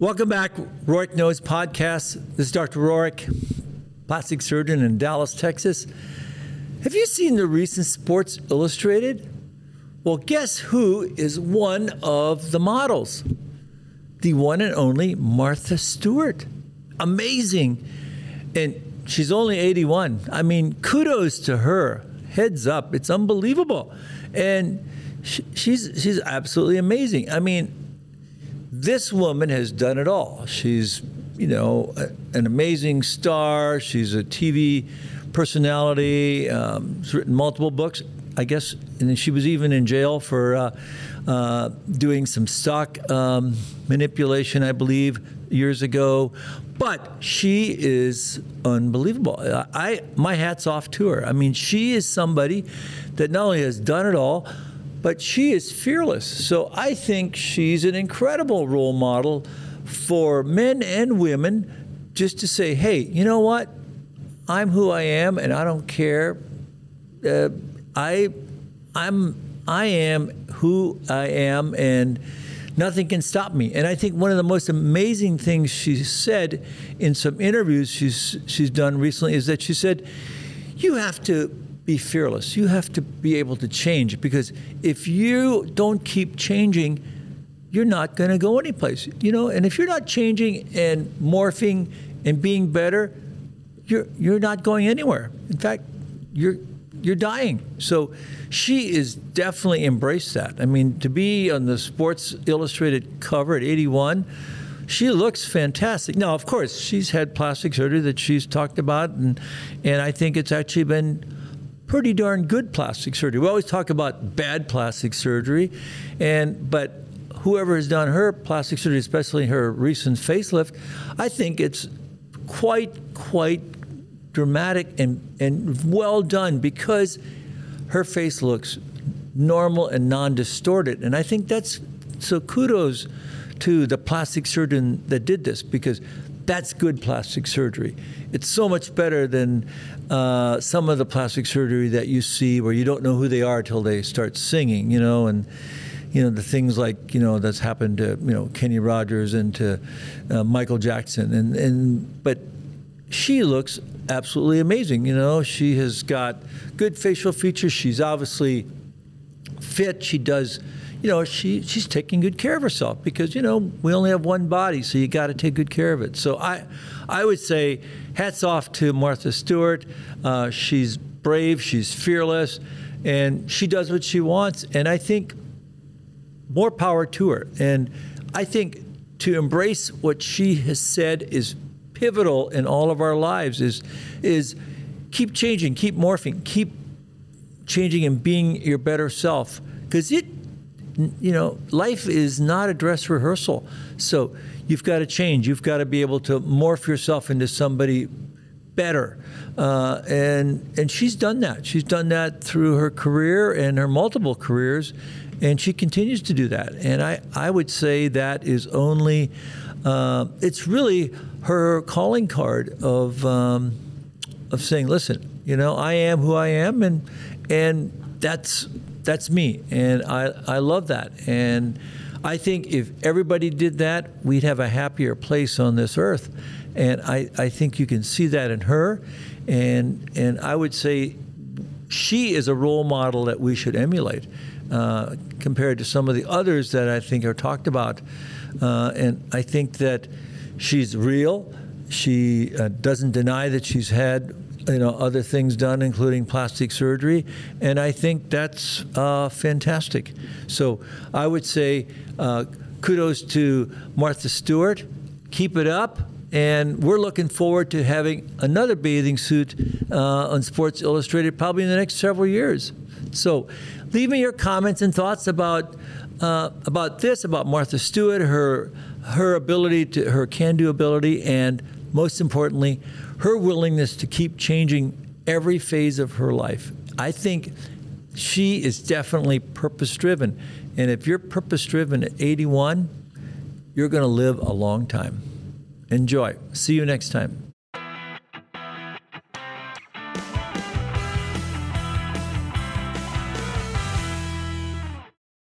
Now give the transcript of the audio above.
Welcome back, Rohrich Knows Podcast. This is Dr. Rohrich, plastic surgeon in Dallas, Texas. Have you seen the recent Sports Illustrated? Well, guess who is one of the models? The one and only Martha Stewart. Amazing. And she's only 81. I mean, kudos to her. Heads up. It's unbelievable. And she, she's she's absolutely amazing. I mean, this woman has done it all. She's, you know, a, an amazing star. She's a TV personality. Um, she's written multiple books. I guess, and she was even in jail for uh, uh, doing some stock um, manipulation, I believe, years ago. But she is unbelievable. I my hats off to her. I mean, she is somebody that not only has done it all, but she is fearless. So I think she's an incredible role model for men and women just to say, hey, you know what? I'm who I am and I don't care. Uh, I, I'm, I am who I am, and nothing can stop me. And I think one of the most amazing things she said in some interviews she's she's done recently is that she said, "You have to be fearless. You have to be able to change because if you don't keep changing." You're not going to go anyplace, you know. And if you're not changing and morphing and being better, you're you're not going anywhere. In fact, you're you're dying. So she is definitely embraced that. I mean, to be on the Sports Illustrated cover at 81, she looks fantastic. Now, of course, she's had plastic surgery that she's talked about, and and I think it's actually been pretty darn good plastic surgery. We always talk about bad plastic surgery, and but whoever has done her plastic surgery, especially her recent facelift, I think it's quite quite dramatic and, and well done because her face looks normal and non distorted. And I think that's so kudos to the plastic surgeon that did this because that's good plastic surgery. It's so much better than uh, some of the plastic surgery that you see where you don't know who they are till they start singing, you know, and you know the things like you know that's happened to you know Kenny Rogers and to uh, Michael Jackson, and and but she looks absolutely amazing. You know, she has got good facial features. She's obviously fit. She does, you know, she she's taking good care of herself because you know we only have one body, so you got to take good care of it. So I, I would say, hats off to Martha Stewart. Uh, she's brave. She's fearless, and she does what she wants. And I think more power to her. And I think to embrace what she has said is pivotal in all of our lives is is keep changing, keep morphing, keep changing and being your better self because it you know life is not a dress rehearsal. So you've got to change. You've got to be able to morph yourself into somebody better. Uh, and and she's done that. She's done that through her career and her multiple careers and she continues to do that. And i i would say that is only uh, it's really her calling card of um, of saying, "Listen, you know, I am who I am, and and that's that's me, and I I love that, and I think if everybody did that, we'd have a happier place on this earth, and I I think you can see that in her, and and I would say she is a role model that we should emulate uh, compared to some of the others that I think are talked about. Uh, and I think that she's real. She uh, doesn't deny that she's had you know other things done, including plastic surgery, and I think that's uh, fantastic. So I would say uh, kudos to Martha Stewart. Keep it up. And we're looking forward to having another bathing suit uh, on Sports Illustrated probably in the next several years. So, leave me your comments and thoughts about uh, about this, about Martha Stewart, her her ability to her can-do ability, and most importantly, her willingness to keep changing every phase of her life. I think she is definitely purpose-driven, and if you're purpose-driven at 81, you're going to live a long time. Enjoy. See you next time.